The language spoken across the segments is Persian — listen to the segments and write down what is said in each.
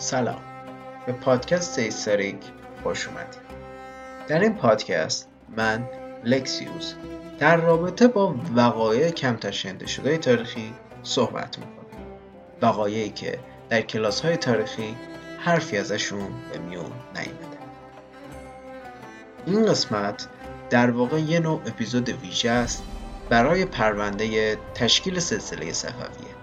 سلام. به پادکست هیستوریک خوش اومدید. در این پادکست من لکسیوس در رابطه با وقایع کمتر شنده شده تاریخی صحبت می‌کنم وقایعی که در کلاس های تاریخی حرفی ازشون به میون نیمده این قسمت در واقع یه نوع اپیزود ویژه است برای پرونده تشکیل سلسله صفویه.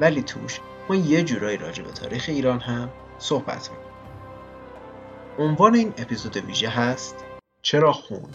ولی توش ما یه جورایی راجع به تاریخ ایران هم صحبت می‌کنیم عنوان این اپیزود ویژه هست چرا خون؟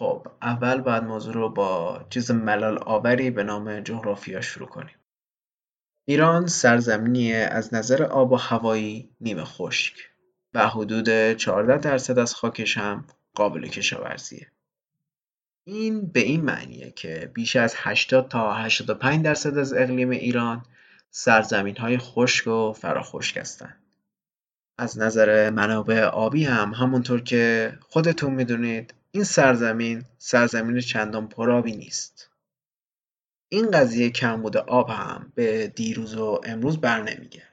خب اول باید موضوع رو با چیز ملال آوری به نام جغرافیا شروع کنیم ایران سرزمینی از نظر آب و هوایی نیمه خشک و حدود 14 درصد از خاکش هم قابل کشاورزیه این به این معنیه که بیش از 80 تا 85 درصد از اقلیم ایران سرزمین های خشک و فراخشک هستند. از نظر منابع آبی هم همونطور که خودتون می‌دونید این سرزمین سرزمین چندان پرآبی نیست. این قضیه کمبود آب هم به دیروز و امروز بر نمیگرده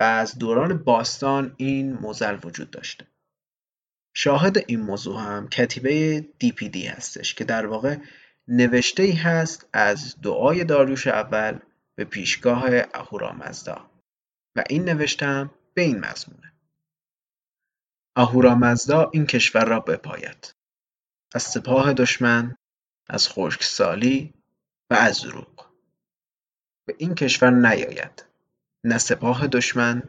و از دوران باستان این موزل وجود داشته. شاهد این موضوع هم کتیبه دی هستش که در واقع نوشته ای هست از دعای داریوش اول به پیشگاه اهورامزدا و این نوشتم به این مضمونه اهورامزدا این کشور را بپاید از سپاه دشمن از خشکسالی و از دروغ. به این کشور نیاید. نه سپاه دشمن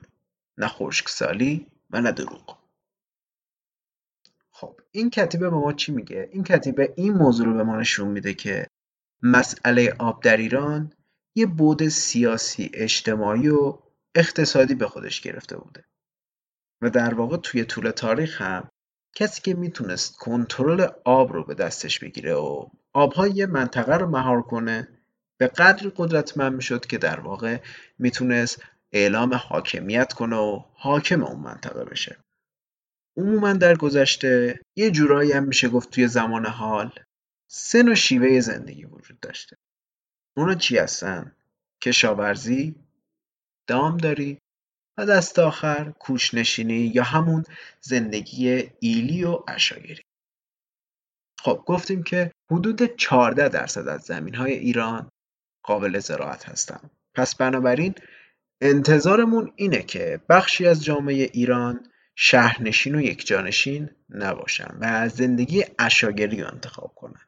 نه خشکسالی و نه دروغ. خب این کتیبه به ما چی میگه؟ این کتیبه این موضوع رو به ما نشون میده که مسئله آب در ایران یه بود سیاسی اجتماعی و اقتصادی به خودش گرفته بوده. و در واقع توی طول تاریخ هم کسی که می‌تونست کنترل آب رو به دستش بگیره و آبهای یه منطقه رو مهار کنه به قدری قدرتمند می‌شد که در واقع می‌تونست اعلام حاکمیت کنه و حاکم اون منطقه بشه عموما در گذشته یه جورایی هم میشه گفت توی زمان حال سه نوع شیوه زندگی وجود داشته اونا چی هستن؟ کشاورزی، دامداری و دست آخر کوشنشینی یا همون زندگی ایلی و اشاگری خب گفتیم که حدود 14 درصد از زمین های ایران قابل زراعت هستن. پس بنابراین انتظارمون اینه که بخشی از جامعه ایران شهرنشین و یکجانشین نباشن و زندگی اشاگری رو انتخاب کنن.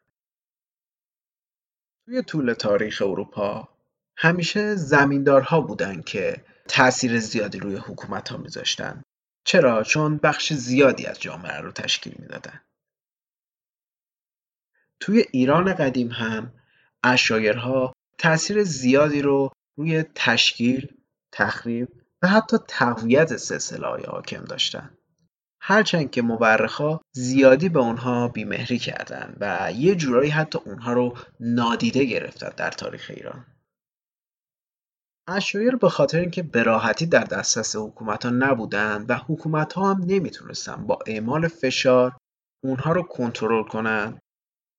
توی طول تاریخ اروپا همیشه زمیندارها بودن که تاثیر زیادی روی حکومت ها میذاشتن. چرا؟ چون بخش زیادی از جامعه رو تشکیل می‌دادن. توی ایران قدیم هم اشایرها تاثیر زیادی رو روی تشکیل، تخریب و حتی تقویت سلسله های حاکم داشتن. هرچند که مورخا زیادی به اونها بیمهری کردن و یه جورایی حتی اونها رو نادیده گرفتن در تاریخ ایران. اشایر به خاطر اینکه به راحتی در دسترس حکومت ها نبودن و حکومت ها هم نمی‌تونستن با اعمال فشار اونها رو کنترل کنن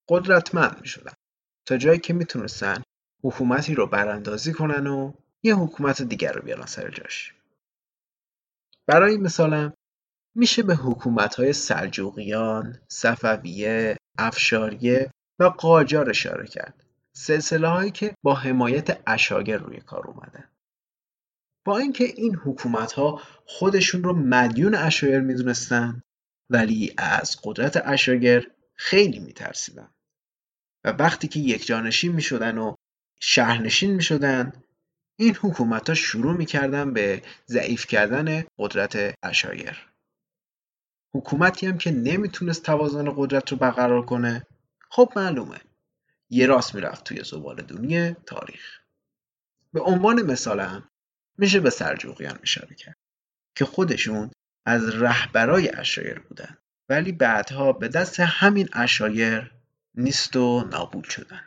قدرتمند می‌شدن. تا جایی که می‌تونستن حکومتی رو براندازی کنن و یه حکومت دیگر رو بیارن سر جاش. برای مثالم میشه به حکومت های سلجوقیان، صفویه، افشاریه و قاجار اشاره کرد. سلسله هایی که با حمایت اشاگر روی کار اومدن. با اینکه این حکومت ها خودشون رو مدیون اشایر می‌دونستن ولی از قدرت اشاگر خیلی میترسیدن. و وقتی که یک جانشین می‌شدن و شهرنشین می‌شدن این حکومت ها شروع می‌کردن به ضعیف کردن قدرت اشایر حکومتی هم که نمی‌تونست توازن قدرت رو برقرار کنه خب معلومه. یه راست می‌رفت توی زبال دونی تاریخ. به عنوان مثال هم میشه به سلجوقیان اشاره کرد که خودشون از رهبرای اشایر بودن ولی بعدها به دست همین اشایر نیست و نابود شدن.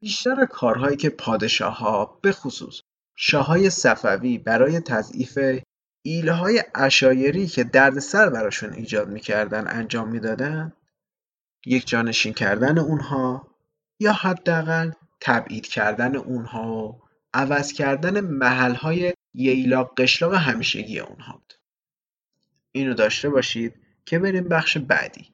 بیشتر کارهایی که پادشاه ها به خصوص شاههای صفوی برای تضعیف ایله های اشایری که دردسر براشون ایجاد می‌کردن انجام می‌دادن یک جانشین کردن اونها یا حداقل تبعید کردن اونها و عوض کردن محلهای ییلاق قشلاق همیشگی اونها بود. اینو داشته باشید که بریم بخش بعدی.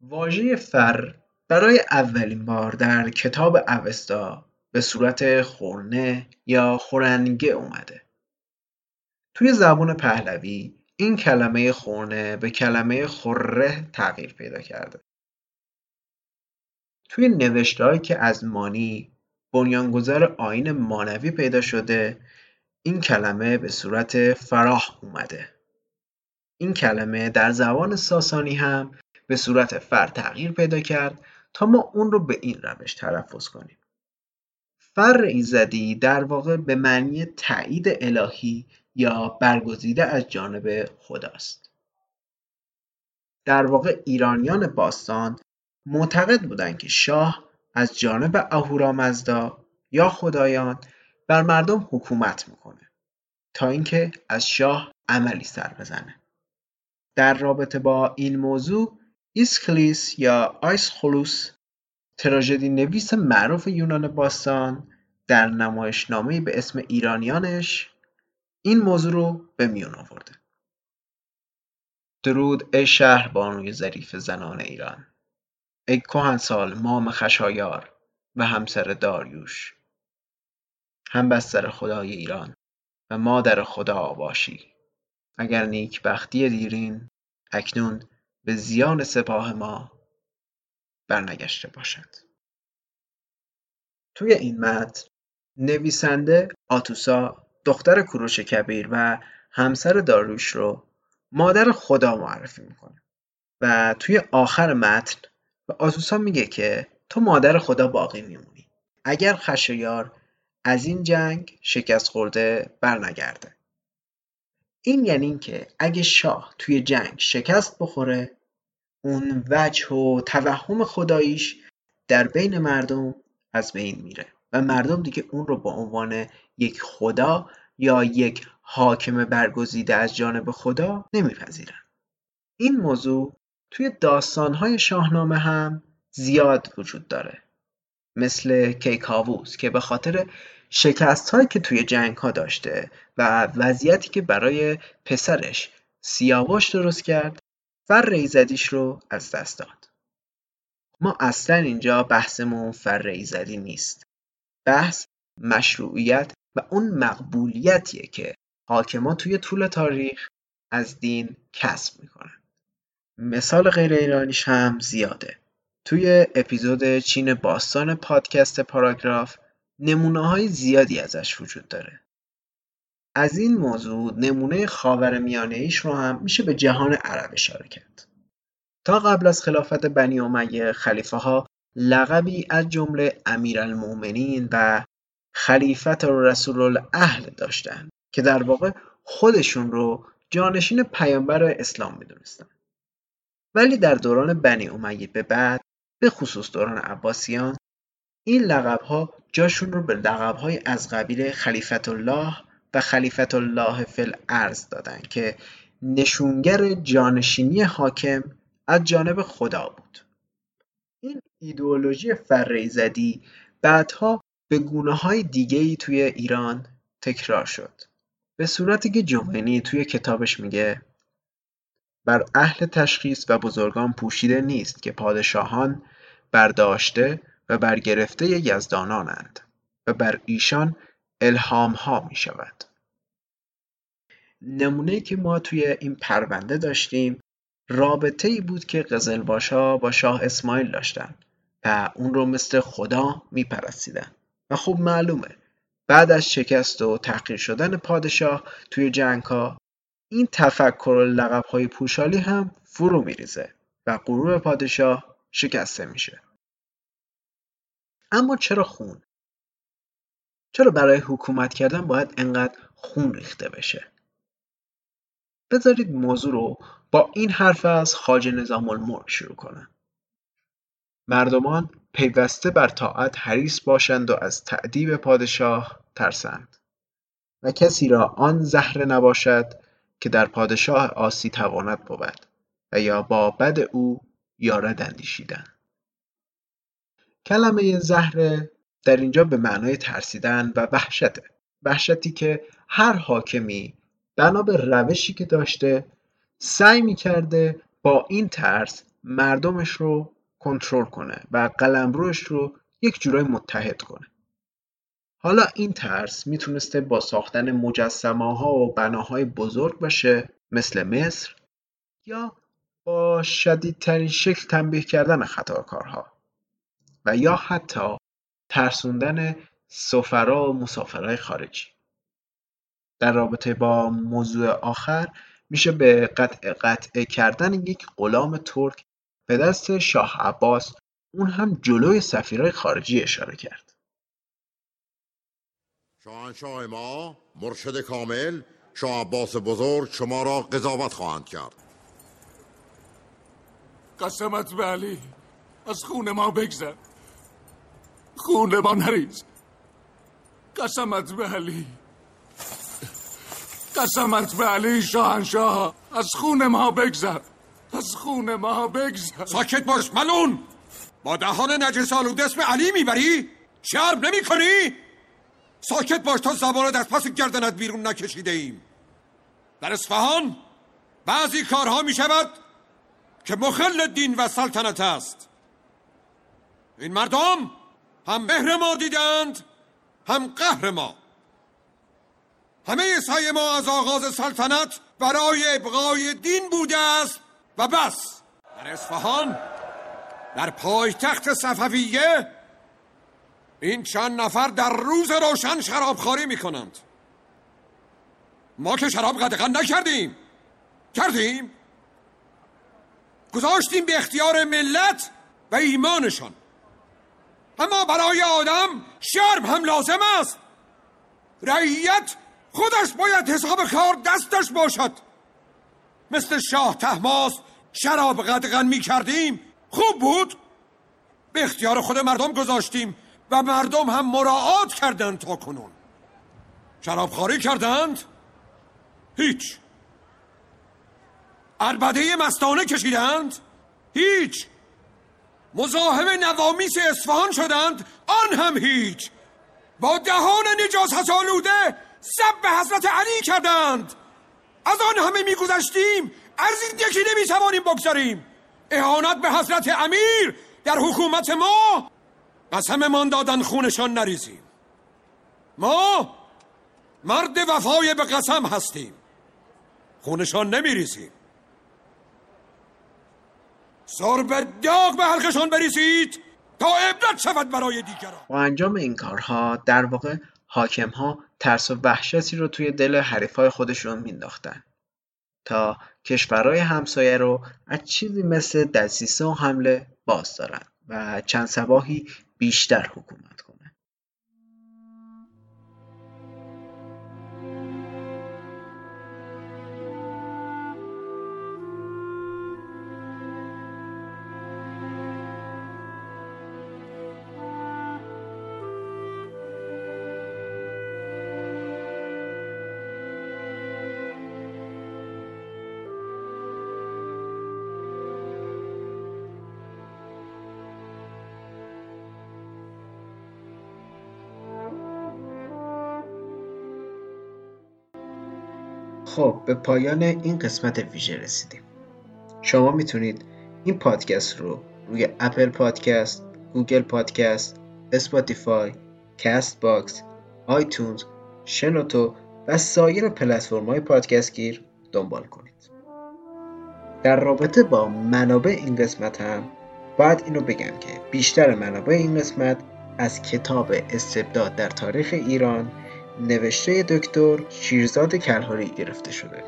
واژه فر برای اولین بار در کتاب اوستا به صورت خورنه یا خورنگه اومده. توی زبان پهلوی این کلمه خورنه به کلمه خوره تغییر پیدا کرده. توی نوشتههایی که از مانی بنیانگذار آین مانوی پیدا شده این کلمه به صورت فراح اومده. این کلمه در زبان ساسانی هم به صورت فر تغییر پیدا کرد تا ما اون رو به این روش تلفظ کنیم. فر ایزدی در واقع به معنی تایید الهی یا برگزیده از جانب خداست. در واقع ایرانیان باستان معتقد بودند که شاه از جانب اهورامزدا یا خدایان بر مردم حکومت می‌کنه تا اینکه از شاه عملی سر بزنه. در رابطه با این موضوع ایسکلیس یا آیسخولوس تراژدی نویس معروف یونان باستان در نمایشنامه به اسم ایرانیانش این موضوع رو به میون آورده. درود ای شهر بانوی ظریف زنان ایران. ای کهنسال مام خشایار و همسر داریوش. هم بستر خدای ایران و مادر خدا باشی. اگر نیک بختی دیرین اکنون به زیان سپاه ما برنگشته باشد. توی این متن نویسنده آتوسا دختر کوروش کبیر و همسر داروش رو مادر خدا معرفی می‌کنه. و توی آخر متن به آتوسا میگه که تو مادر خدا باقی میمونی. اگر خشایار از این جنگ شکست خورده برنگرده. این یعنی اینکه اگه شاه توی جنگ شکست بخوره اون وجه و توهم خداییش در بین مردم از بین میره. و مردم دیگه اون رو به عنوان یک خدا یا یک حاکم برگزیده از جانب خدا نمیپذیرن. این موضوع توی داستانهای شاهنامه هم زیاد وجود داره. مثل کیکاووس که به خاطر شکست هایی که توی جنگ ها داشته و وضعیتی که برای پسرش سیاوش درست کرد فر ایزدیش رو از دست داد. ما اصلا اینجا بحثمون فر ایزدی نیست. بحث مشروعیت و اون مقبولیتیه که حاکما توی طول تاریخ از دین کسب می‌کنن. مثال غیر ایرانیش هم زیاده. توی اپیزود چین باستان پادکست پاراگراف نمونه های زیادی ازش وجود داره. از این موضوع نمونه ایش رو هم میشه به جهان عرب اشاره کرد. تا قبل از خلافت بنی امیه خلیفه ها لقبی از جمله امیرالمؤمنین و خلیفت رسول الاهل داشتن که در واقع خودشون رو جانشین پیامبر اسلام می‌دونستن. ولی در دوران بنی امیه به بعد به خصوص دوران عباسیان این لقب ها جاشون رو به لقب های از قبیل خلیفت الله و خلیفت الله فی الارض دادن که نشونگر جانشینی حاکم از جانب خدا بود. این ایدئولوژی فریزدی بعدها به گونه های دیگه ای توی ایران تکرار شد به صورتی که جمعنی توی کتابش میگه بر اهل تشخیص و بزرگان پوشیده نیست که پادشاهان برداشته و برگرفته یزدانانند و بر ایشان الهام ها می شود. نمونه که ما توی این پرونده داشتیم رابطه ای بود که قزلباشا با شاه اسماعیل داشتن و اون رو مثل خدا میپرستیدن و خوب معلومه بعد از شکست و تحقیر شدن پادشاه توی جنگ ها این تفکر و لقب های پوشالی هم فرو میریزه و غرور پادشاه شکسته میشه اما چرا خون؟ چرا برای حکومت کردن باید انقدر خون ریخته بشه؟ بذارید موضوع رو با این حرف از خاج نظام الملک شروع کنم. مردمان پیوسته بر طاعت حریص باشند و از تعدیب پادشاه ترسند. و کسی را آن زهره نباشد که در پادشاه آسی تواند بود و یا با بد او یارد اندیشیدن. کلمه زهره در اینجا به معنای ترسیدن و وحشته. وحشتی که هر حاکمی بنا به روشی که داشته سعی می‌کرده با این ترس مردمش رو کنترل کنه و قلمروش رو یک جورای متحد کنه. حالا این ترس می‌تونسته با ساختن مجسمه ها و بناهای بزرگ باشه مثل مصر یا با شدیدترین شکل تنبیه کردن خطاکارها و یا حتی ترسوندن سفرا و مسافرهای خارجی. در رابطه با موضوع آخر میشه به قطع قطع کردن یک غلام ترک به دست شاه عباس اون هم جلوی سفیرهای خارجی اشاره کرد. شاهنشاه ما مرشد کامل شاه عباس بزرگ شما را قضاوت خواهند کرد. قسمت به علی از خون ما بگذر. خون ما نریز. قسمت به علی. قسمت به علی شاهنشاه از خون ما بگذر. از خون ما بگذر. ساکت باش ملون! با دهان نجس آلوده اسم علی می‌بری؟ شرم نمی کنی؟ ساکت باش تا زبانت از پس گردنت بیرون نکشیده ایم. در اصفهان بعضی کارها می شود که مخل دین و سلطنت است. این مردم هم مهر ما دیدند هم قهر ما. همه سعی ما از آغاز سلطنت برای ابقای دین بوده است. و بس. در اصفهان در پایتخت صفویه این چند نفر در روز روشن شرابخوری می کنند ما که شراب قدقن نکردیم. کردیم. گذاشتیم به اختیار ملت و ایمانشان. اما برای آدم شرم هم لازم است. رعیت خودش باید حساب کار دستش باشد. مثل شاه تحماس شراب قدغن می کردیم خوب بود. به اختیار خود مردم گذاشتیم و مردم هم مراعات کردند تا کنون. شرابخواری کردند؟ هیچ. اربده مستانه کشیدند؟ هیچ. مزاحم نوامیس اصفهان شدند؟ آن هم هیچ. با دهان نجاست آلوده سب به حضرت علی کردند. از آن همه میگذشتیم. این یکی نمی‌توانیم بگذاریم. اهانت به حضرت امیر در حکومت ما. قسممان دادن خونشان نریزیم. ما مرد وفای به قسم هستیم. خونشان نمیریزیم. سر به داغ به حلقشان بریزید تا عبرت شود برای دیگران. با انجام این کارها در واقع حاکم ها ترس و وحشتی رو توی دل حریفای خودشون مینداختن تا کشورهای همسایه رو از چیزی مثل دسیسه و حمله باز دارن و چند سباهی بیشتر حکومت خب به پایان این قسمت ویژه رسیدیم شما می‌تونید این پادکست رو روی Apple Podcast، Google Podcast، Spotify، Castbox، iTunes، شنوتو و سایر پلتفرم های پادکست گیر دنبال کنید. در رابطه با منابع این قسمت هم باید اینو بگم که بیشتر منابع این قسمت از کتاب استبداد در تاریخ ایران نوشته دکتر شیرزاد کلهاری گرفته شده.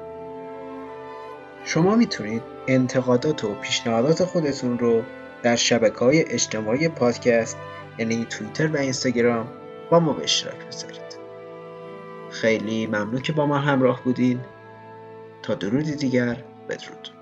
شما می‌تونید انتقادات و پیشنهادات خودتون رو در شبکه های اجتماعی پادکست یعنی توییتر و اینستاگرام با ما به اشتراک بذارید. خیلی ممنون که با ما همراه بودین. تا درودی دیگر بدرود.